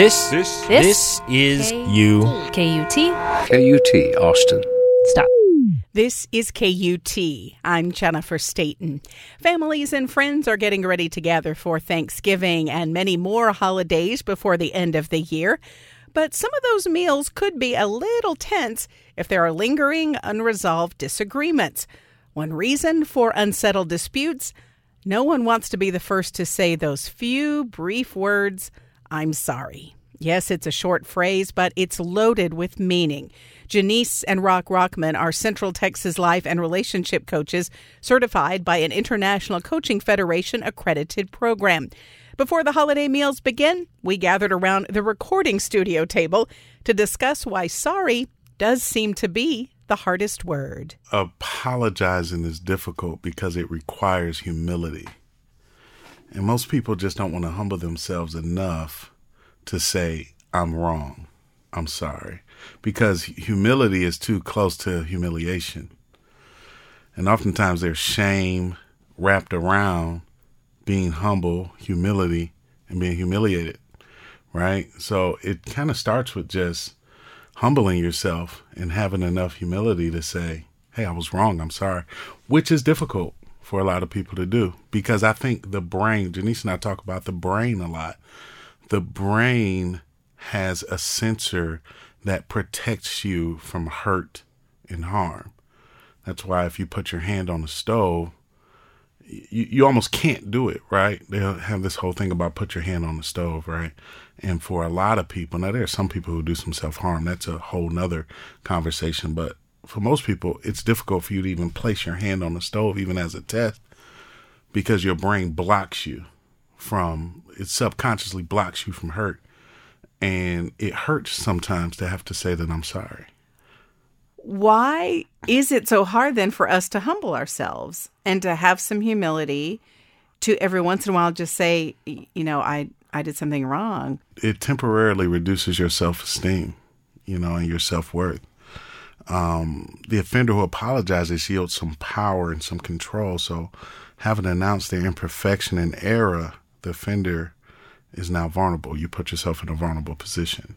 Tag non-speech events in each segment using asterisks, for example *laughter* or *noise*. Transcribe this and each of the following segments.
This, This, this is you. KUT. KUT Austin. Stop. This is KUT. I'm Jennifer Stayton. Families and friends are getting ready to gather for Thanksgiving and many more holidays before the end of the year. But some of those meals could be a little tense if there are lingering, unresolved disagreements. One reason for unsettled disputes no one wants to be the first to say those few brief words, I'm sorry. Yes, it's a short phrase, but it's loaded with meaning. Junice and Rock Rockman are Central Texas Life and Relationship Coaches, certified by an International Coaching Federation accredited program. Before the holiday meals begin, we gathered around the recording studio table to discuss why sorry does seem to be the hardest word. apologizing is difficult because it requires humility. And most people just don't want to humble themselves enough to say, I'm wrong. I'm sorry. Because humility is too close to humiliation. And oftentimes there's shame wrapped around being humble, humility, and being humiliated, right? So it kind of starts with just humbling yourself and having enough humility to say, hey, I was wrong. I'm sorry, which is difficult for a lot of people to do because I think the brain, Junice and I talk about the brain a lot. The brain has a sensor that protects you from hurt and harm. That's why if you put your hand on the stove, you, you almost can't do it, right? They'll have this whole thing about put your hand on the stove, right? And for a lot of people, now there are some people who do some self harm. That's a whole nother conversation. But for most people, it's difficult for you to even place your hand on the stove, even as a test, because your brain blocks you from, it subconsciously blocks you from hurt. And it hurts sometimes to have to say that I'm sorry. Why is it so hard then for us to humble ourselves and to have some humility to every once in a while just say, you know, I I did something wrong. it temporarily reduces your self esteem, you know, and your self worth. Um, the offender who apologizes yields some power and some control. So, having announced their imperfection and error, the offender is now vulnerable. You put yourself in a vulnerable position,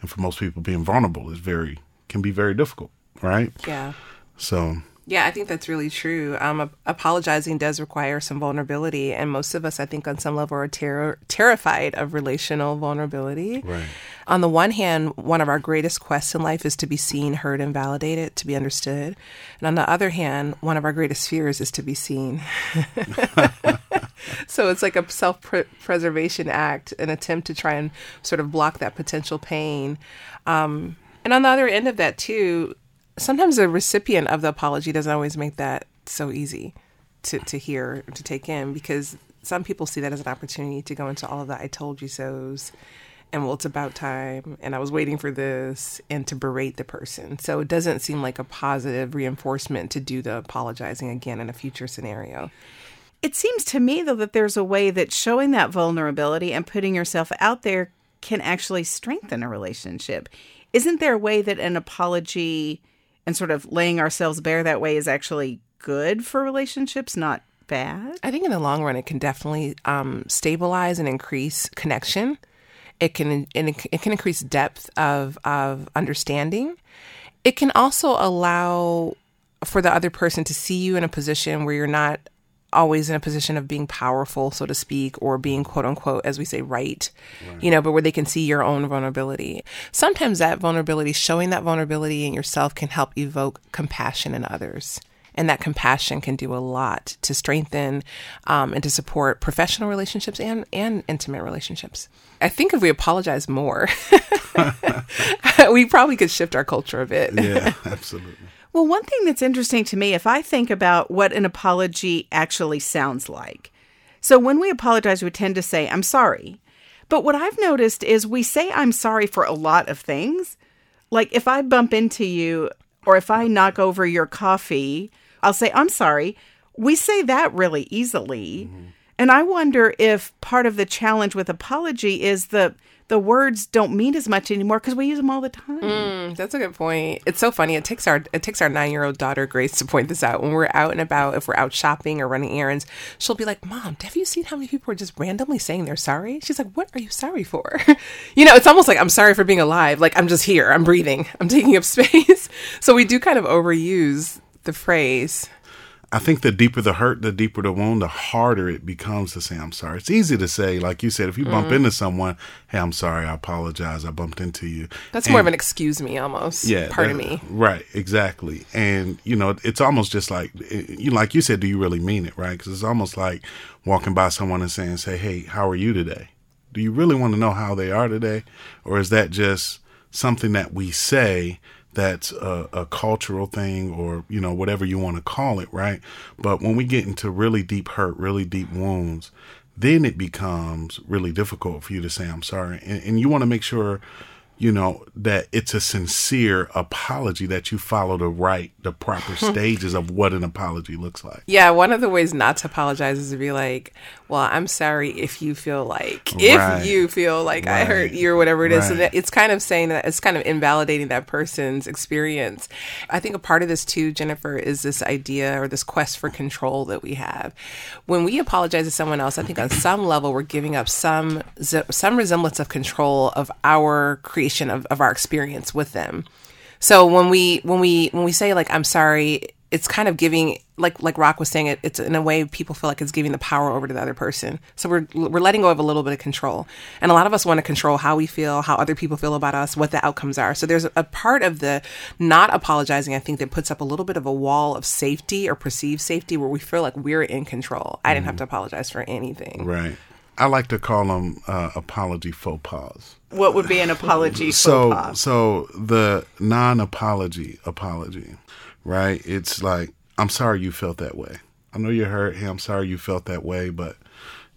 and for most people, being vulnerable is very can be very difficult, right? Yeah. So, Yeah, I think that's really true. Um, apologizing does require some vulnerability, and most of us, I think, on some level, are terror- terrified of relational vulnerability. right, On the one hand, one of our greatest quests in life is to be seen, heard, and validated, to be understood. And on the other hand, one of our greatest fears is to be seen. *laughs* so it's like a self preservation act, an attempt to try and sort of block that potential pain. Um, and on the other end of that, too, sometimes the recipient of the apology doesn't always make that so easy to, to hear, to take in, because some people see that as an opportunity to go into all of the I told you so's and well, it's about time, and I was waiting for this, and to berate the person. So it doesn't seem like a positive reinforcement to do the apologizing again in a future scenario. It seems to me though that there's a way that showing that vulnerability and putting yourself out there can actually strengthen a relationship. Isn't there a way that an apology and sort of laying ourselves bare that way is actually good for relationships, not bad? I think in the long run, it can definitely um, stabilize and increase connection. It can it, can increase depth of of understanding. It can also allow for the other person to see you in a position where you're not always in a position of being powerful, so to speak, or being quote unquote, as we say, right, you know, but where they can see your own vulnerability. Sometimes that vulnerability, showing that vulnerability in yourself, can help evoke compassion in others. And that compassion can do a lot to strengthen um, and to support professional relationships and, and intimate relationships. I think if we apologize more, *laughs* *laughs* we probably could shift our culture a bit. yeah, *laughs* absolutely. Well, one thing that's interesting to me, if I think about what an apology actually sounds like. So when we apologize, we tend to say, I'm sorry. But what I've noticed is we say, I'm sorry for a lot of things. Like if I bump into you or if I knock over your coffee, I'll say, I'm sorry. We say that really easily. Mm-hmm. And I wonder if part of the challenge with apology is the the words don't mean as much anymore because we use them all the time. Mm, that's a good point. It's so funny. It takes our it takes our nine year old daughter Grace to point this out when we're out and about. If we're out shopping or running errands, she'll be like, "Mom, have you seen how many people are just randomly saying they're sorry?" She's like, "What are you sorry for?" *laughs* you know, it's almost like I'm sorry for being alive. Like I'm just here. I'm breathing. I'm taking up *laughs* space. so we do kind of overuse the phrase. I think the deeper the hurt, the deeper the wound, the harder it becomes to say, I'm sorry. It's easy to say, like you said, if you bump Mm-hmm. into someone, hey, I'm sorry, I apologize, I bumped into you. That's more of an excuse me almost. yeah, Pardon me. Right, exactly. And, you know, it's almost just like, eh, you like you said, do you really mean it, right? Because it's almost like walking by someone and saying, say, hey, how are you today? Do you really want to know how they are today? Or is that just something that we say that's a, a cultural thing or, you know, whatever you want to call it, right? But when we get into really deep hurt, really deep wounds, then it becomes really difficult for you to say, I'm sorry. And, and you want to make sure you know that it's a sincere apology that you follow the right the proper *laughs* stages of what an apology looks like Yeah, one of the ways not to apologize is to be like, "Well, I'm sorry if you feel like if you feel like I hurt you or whatever it is." So Right. that it's kind of saying that it's kind of invalidating that person's experience. I think a part of this too, Jennifer, is this idea or this quest for control that we have. When we apologize to someone else, I think on some level we're giving up some some resemblance of control of our creation of, of our experience with them. So when we when we when we say like I'm sorry, it's kind of giving like like Rock was saying it. It's in a way people feel like it's giving the power over to the other person. So we're we're letting go of a little bit of control, and a lot of us want to control how we feel, how other people feel about us, what the outcomes are. So there's a part of the not apologizing. I think that puts up a little bit of a wall of safety or perceived safety where we feel like we're in control. I didn't have mm-hmm. to apologize for anything. right i like to call them uh, apology faux pas. What would be an apology *laughs* so faux pas? so the non-apology apology right? It's like i'm sorry you felt that way. I know you're hurt. Hey i'm sorry you felt that way but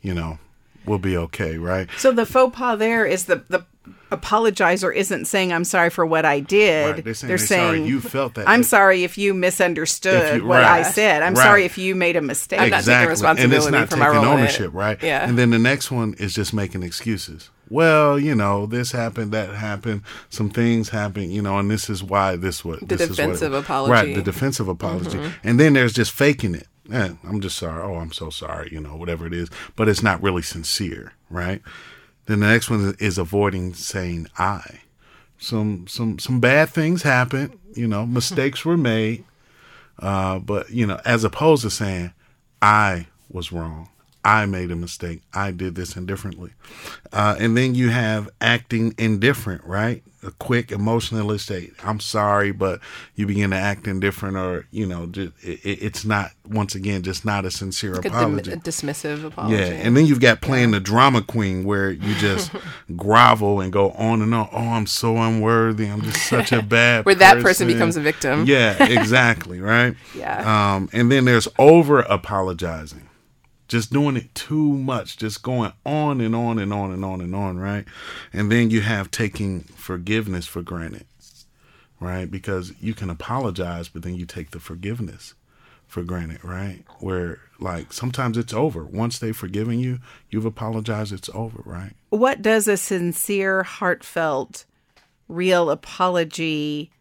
you know we'll be okay right? So the faux pas there is the the apologizer isn't saying I'm sorry for what I did. Right, they're saying they're sorry you felt that. I'm sorry if you misunderstood If you- what I said. I'm right. sorry if you made a mistake. I'm not taking and it's not for my taking role ownership, right? Yeah. And then the next one is just making excuses. Well, you know, this happened, that happened, some things happened, you know, and this is why this what The this is what it- defensive apology. right? The defensive apology, and then there's just faking it. Eh, I'm just sorry. Oh, I'm so sorry. You know, whatever it is, but it's not really sincere, right? Then the next one is avoiding saying I. Some some some bad things happened. You know, mistakes were made. Uh, but you know, as opposed to saying, "I was wrong, I made a mistake, I did this indifferently," uh, and then you have acting indifferent, right? A quick emotional state. I'm sorry, but you begin to act indifferent, or you know, just, it, it- it's not once again just not a sincere Like a, dim- apology. a dismissive apology. Yeah, and then you've got playing the drama queen where you just *laughs* grovel and go on and on. Oh, I'm so unworthy. I'm just such a *laughs* bad. Where that person becomes a victim. Yeah, exactly. Right. *laughs* Yeah. Um, and then there's over apologizing, just doing it too much, just going on and on and on and on and on. Right. And then you have taking forgiveness for granted. Right, because you can apologize, but then you take the forgiveness for granted, right? Where like sometimes it's over. Once they've forgiven you, you've apologized, it's over, right? what does a sincere, heartfelt, real apology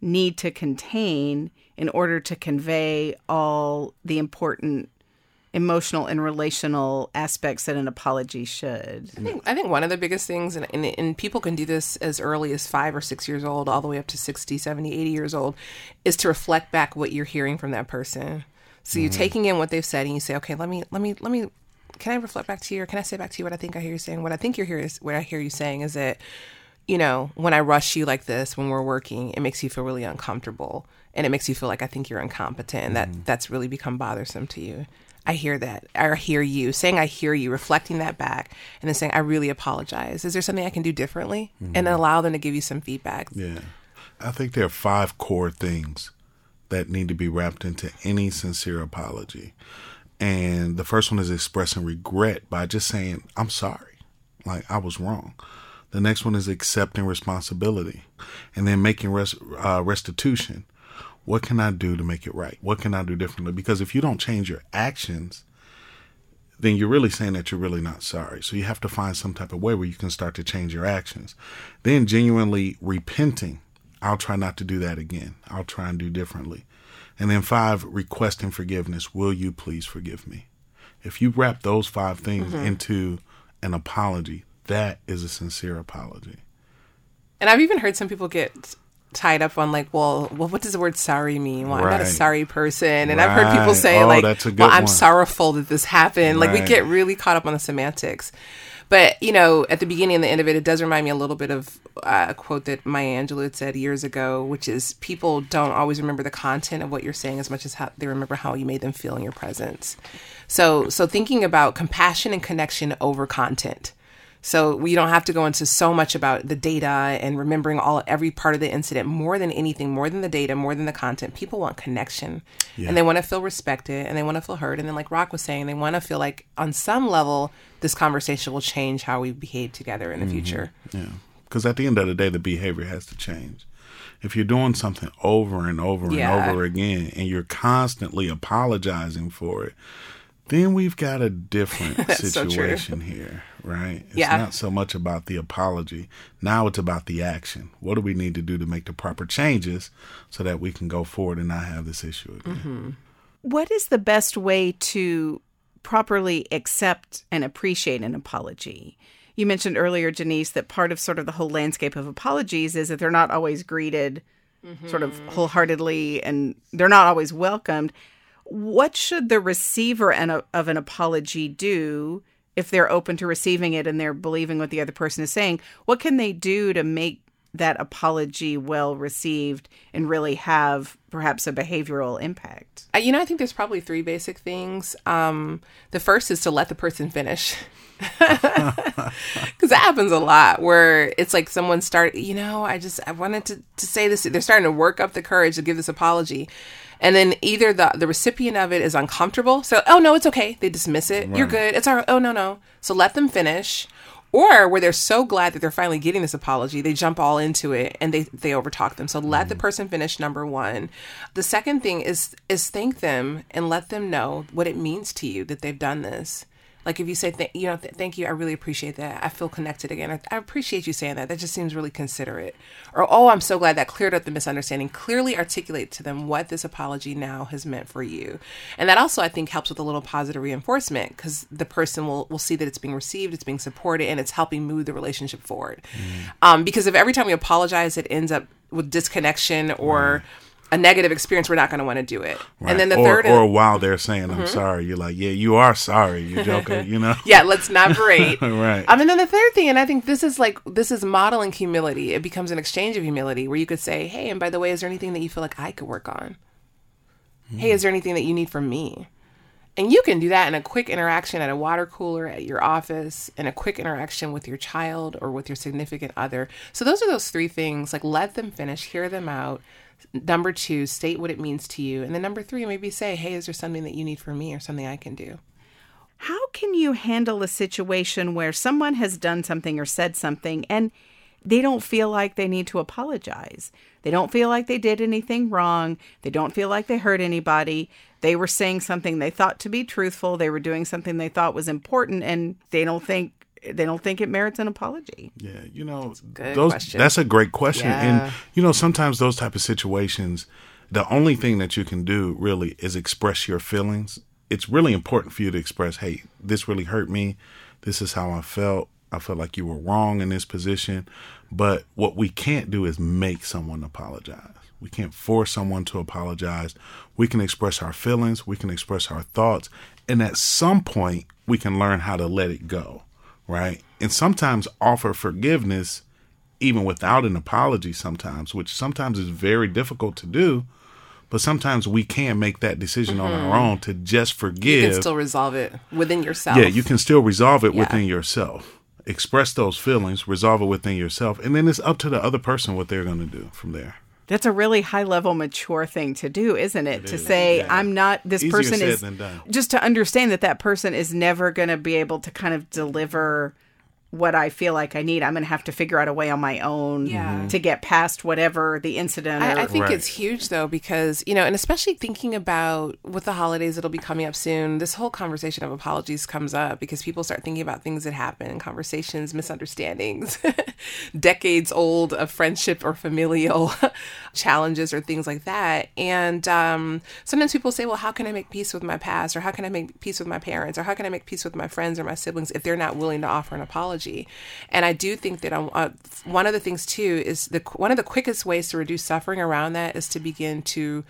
need to contain in order to convey all the important emotional and relational aspects that an apology should? I think, I think one of the biggest things, and, and, and people can do this as early as five or six years old, all the way up to 60, 70, 80 years old, is to reflect back what you're hearing from that person. So you're mm-hmm. taking in what they've said and you say, okay, let me, let me, let me, can I reflect back to you or can I say back to you what I think I hear you saying? What I think you're hearing is, what I hear you saying is that, you know, when I rush you like this when we're working, it makes you feel really uncomfortable and it makes you feel like I think you're incompetent and that mm-hmm. that's really become bothersome to you. I hear that. I hear you saying I hear you, reflecting that back, and then saying I really apologize. Is there something I can do differently? And then allow them to give you some feedback. Yeah. I think there are five core things that need to be wrapped into any sincere apology. And the first one is expressing regret by just saying, I'm sorry. Like, I was wrong. The next one is accepting responsibility and then making res- uh, restitution. What can I do to make it right? What can I do differently? Because if you don't change your actions, then you're really saying that you're really not sorry. So you have to find some type of way where you can start to change your actions. Then genuinely repenting. I'll try not to do that again. I'll try and do differently. And then five, requesting forgiveness. Will you please forgive me? If you wrap those five things mm-hmm. into an apology, that is a sincere apology. And I've even heard some people get tied up on like, well, well, what does the word sorry mean? Well, right. I'm not a sorry person, and right. I've heard people say oh, like, well, I'm one. sorrowful that this happened. Right. Like we get really caught up on the semantics. But you know, at the beginning and the end of it, it does remind me a little bit of uh, a quote that Maya Angelou had said years ago, which is people don't always remember the content of what you're saying as much as how they remember how you made them feel in your presence. So, so thinking about compassion and connection over content. So we don't have to go into so much about the data and remembering all every part of the incident more than anything, more than the data, more than the content. People want connection yeah. and they want to feel respected and they want to feel heard. And then like Rock was saying, they want to feel like on some level this conversation will change how we behave together in the mm-hmm. future. Yeah. Because at the end of the day, the behavior has to change. If you're doing something over and over yeah. and over again and you're constantly apologizing for it, then we've got a different *laughs* situation so here, right? It's yeah. not so much about the apology. Now it's about the action. What do we need to do to make the proper changes so that we can go forward and not have this issue again? Mm-hmm. What is the best way to properly accept and appreciate an apology? You mentioned earlier, Denise, that part of sort of the whole landscape of apologies is that they're not always greeted mm-hmm. sort of mm-hmm. wholeheartedly and they're not always welcomed what should the receiver of an apology do if they're open to receiving it and they're believing what the other person is saying? What can they do to make that apology well received and really have perhaps a behavioral impact? You know, I think there's probably three basic things. Um, the first is to let the person finish. *laughs* Because that happens a lot where it's like someone start, you know, I just, I wanted to, to say this. They're starting to work up the courage to give this apology and then either the the recipient of it is uncomfortable so oh no it's okay. They dismiss it. Right. you're good. It's all right. Oh no no. So let them finish. Or where they're so glad that they're finally getting this apology they jump all into it and they they overtalk them. So let mm the person finish number one. The second thing is is thank them and let them know what it means to you that they've done this like if you say, th- you know, th- thank you, I really appreciate that. I feel connected again. I, I, appreciate you saying that. That just seems really considerate. Or, oh, I'm so glad that cleared up the misunderstanding. Clearly articulate to them what this apology now has meant for you. And that also, I think, helps with a little positive reinforcement because the person will, will see that it's being received, it's being supported, and it's helping move the relationship forward. Mm. Um, because if every time we apologize, it ends up with disconnection or. Mm a negative experience, we're not going to want to do it. Right. And then the or, third, or while they're saying "I'm mm-hmm. sorry," you're like, "Yeah, you are sorry, you *laughs* joker," you know? yeah, let's not berate. *laughs* right. Um, and then the third thing, and I think this is like this is modeling humility. It becomes an exchange of humility where you could say, "Hey, and by the way, is there anything that you feel like I could work on? Mm. Hey, is there anything that you need from me?" And you can do that in a quick interaction at a water cooler at your office, in a quick interaction with your child or with your significant other. So those are those three things. Like let them finish, hear them out Number two, state what it means to you. And then number three, maybe say, hey, is there something that you need from me or something I can do? How can you handle a situation where someone has done something or said something and they don't feel like they need to apologize? They don't feel like they did anything wrong. They don't feel like they hurt anybody. They were saying something they thought to be truthful. They were doing something they thought was important and they don't think they don't think it merits an apology. Yeah, you know, that's those question. that's a great question. Yeah. And you know, sometimes those type of situations, the only thing that you can do really is express your feelings. It's really important for you to express, "Hey, this really hurt me. This is how I felt. I felt like you were wrong in this position." But what we can't do is make someone apologize. We can't force someone to apologize. We can express our feelings, we can express our thoughts, and at some point we can learn how to let it go right? And sometimes offer forgiveness even without an apology sometimes, which sometimes is very difficult to do. But sometimes we can make that decision mm-hmm. on our mm-hmm. own to just forgive. You can still resolve it within yourself. Yeah, you can still resolve it yeah. within yourself. Express those feelings, resolve it within yourself, and then it's up to the other person what they're going to do from there. That's a really high level mature thing to do, isn't it? it to is. say, yeah. I'm not, this Easier person is, just to understand that that person is never going to be able to kind of deliver what I feel like I need. I'm going to have to figure out a way on my own Yeah. to get past whatever the incident. Or, I, I think Right. it's huge though because you know, and especially thinking about with the holidays that'll be coming up soon. This whole conversation of apologies comes up because people start thinking about things that happen, conversations, misunderstandings, *laughs* decades old of friendship or familial *laughs* challenges or things like that. And um, sometimes people say, "Well, how can I make peace with my past, or how can I make peace with my parents, or how can I make peace with my friends or my siblings if they're not willing to offer an apology?" And I do think that um, uh, one of the things too is the one of the quickest ways to reduce suffering around that is to begin to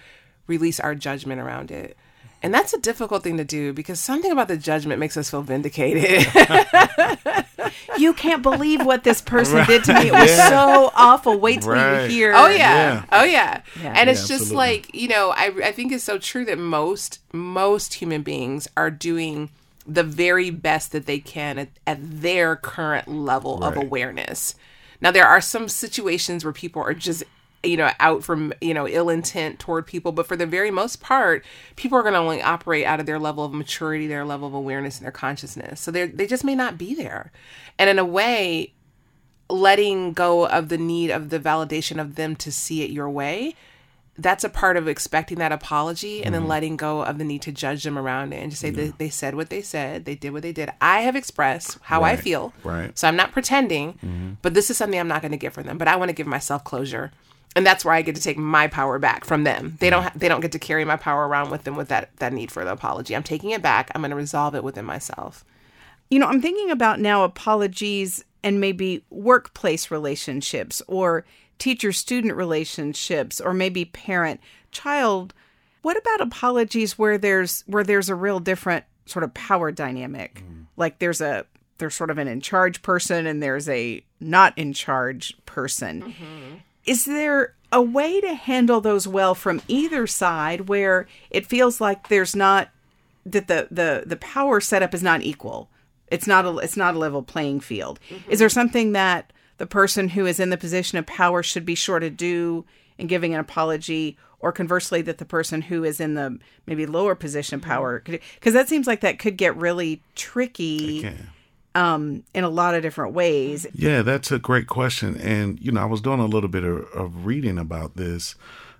release our judgment around it. And that's a difficult thing to do because something about the judgment makes us feel vindicated. *laughs* you can't believe what this person did to me. It was so awful. Wait till Right. you hear. Oh yeah. Yeah. Oh yeah. Yeah. And it's Yeah, just absolutely. like, you know, I I think it's so true that most most human beings are doing the very best that they can at, at their current level of awareness. Now there are some situations where people are just you know out from you know ill intent toward people but for the very most part people are going to only operate out of their level of maturity their level of awareness and their consciousness. So they they just may not be there. And in a way letting go of the need of the validation of them to see it your way that's a part of expecting that apology and then mm-hmm. letting go of the need to judge them around it and just say they, they said what they said they did what they did. I have expressed how i feel right. so i'm not pretending mm-hmm. but this is something i'm not going to get from them but i want to give myself closure and that's where i get to take my power back from them. They don't ha- they don't get to carry my power around with them with that that need for the apology. I'm taking it back i'm going to resolve it within myself. You know, I'm thinking about now apologies and maybe workplace relationships or teacher student relationships or maybe parent child. What about apologies where there's where there's a real different sort of power dynamic? Mm. Like there's a there's sort of an in charge person and there's a not in charge person. Mm-hmm. Is there a way to handle those well from either side where it feels like there's not that the the the power setup is not equal. It's not a it's not a level playing field. Mm-hmm. Is there something that the person who is in the position of power should be sure to do in giving an apology, or conversely, that the person who is in the maybe lower position of power, because that seems like that could get really tricky um, in a lot of different ways. Yeah, that's a great question. And, you know, I was doing a little bit of, of reading about this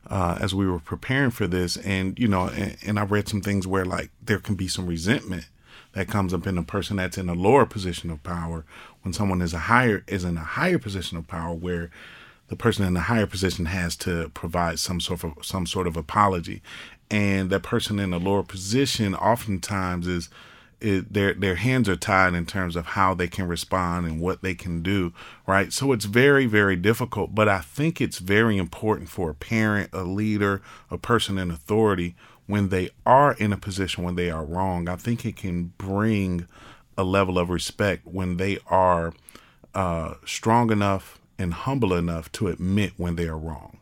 uh, as we were preparing for this. And, you know, and, and I read some things where, like, there can be some resentment that comes up in a person that's in a lower position of power when someone is a higher is in a higher position of power where the person in the higher position has to provide some sort of some sort of apology and that person in a lower position oftentimes is it, their their hands are tied in terms of how they can respond and what they can do, right? So it's very very difficult, but I think it's very important for a parent, a leader, a person in authority when they are in a position when they are wrong. I think it can bring a level of respect when they are uh, strong enough and humble enough to admit when they are wrong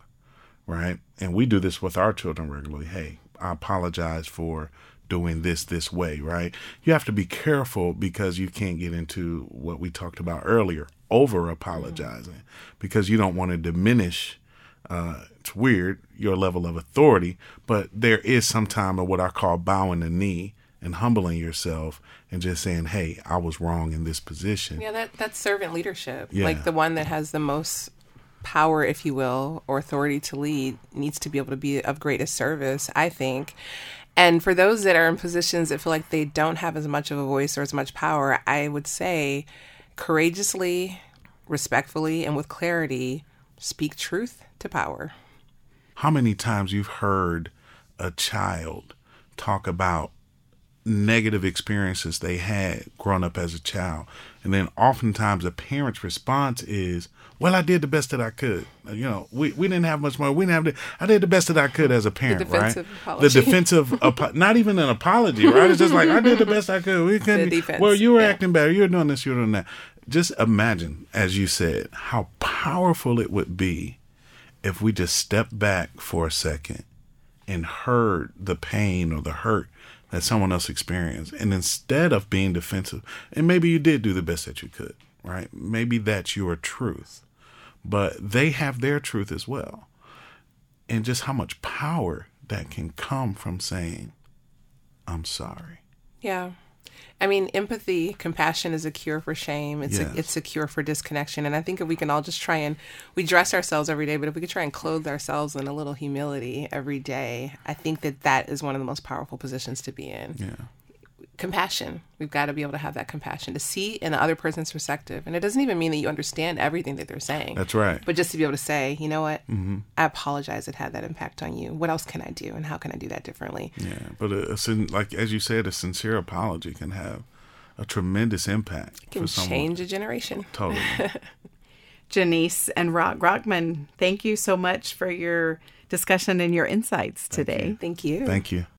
right? And we do this with our children regularly. Hey, I apologize for doing this this way, right? You have to be careful because you can't get into what we talked about earlier, over apologizing, because you don't want to diminish. Uh, it's weird your level of authority, but there is some time of what I call bowing the knee and humbling yourself and just saying, "Hey, I was wrong in this position." Yeah, that that's servant leadership. Yeah. Like the one that has the most power, if you will, or authority to lead needs to be able to be of greatest service, I think. And for those that are in positions that feel like they don't have as much of a voice or as much power, I would say courageously, respectfully, and with clarity, speak truth to power. how many times you've heard a child talk about negative experiences they had growing up as a child. And then oftentimes a parent's response is well i did the best that i could. Uh, you know we, we didn't have much money. We didn't have the, i did the best that i could as a parent right defensive apology. the defensive *laughs* apo- not even an apology right? It's just like i did the best i could. We couldn't defense, well you were yeah. acting better. You were doing this you were doing that. Just imagine as you said how powerful it would be if we just stepped back for a second and heard the pain or the hurt that someone else experienced, and instead of being defensive, and maybe you did do the best that you could, right? Maybe that's your truth, but they have their truth as well. And just how much power that can come from saying, I'm sorry. Yeah. I mean, empathy, compassion is a cure for shame. It's Yes. a, it's a cure for disconnection. And I think if we can all just try and we dress ourselves every day, but if we could try and clothe ourselves in a little humility every day, I think that that is one of the most powerful positions to be in. Yeah. Compassion. We've got to be able to have that compassion to see in the other person's perspective. And it doesn't even mean that you understand everything that they're saying. That's right. But just to be able to say, you know what? Mm-hmm. I apologize it had that impact on you. What else can I do? And how can I do that differently? Yeah, but a, a like as you said, a sincere apology can have a tremendous impact It Can for someone. change a generation. Totally. *laughs* Junice and Rock Rockman, thank you so much for your discussion and your insights today. Thank you. Thank you.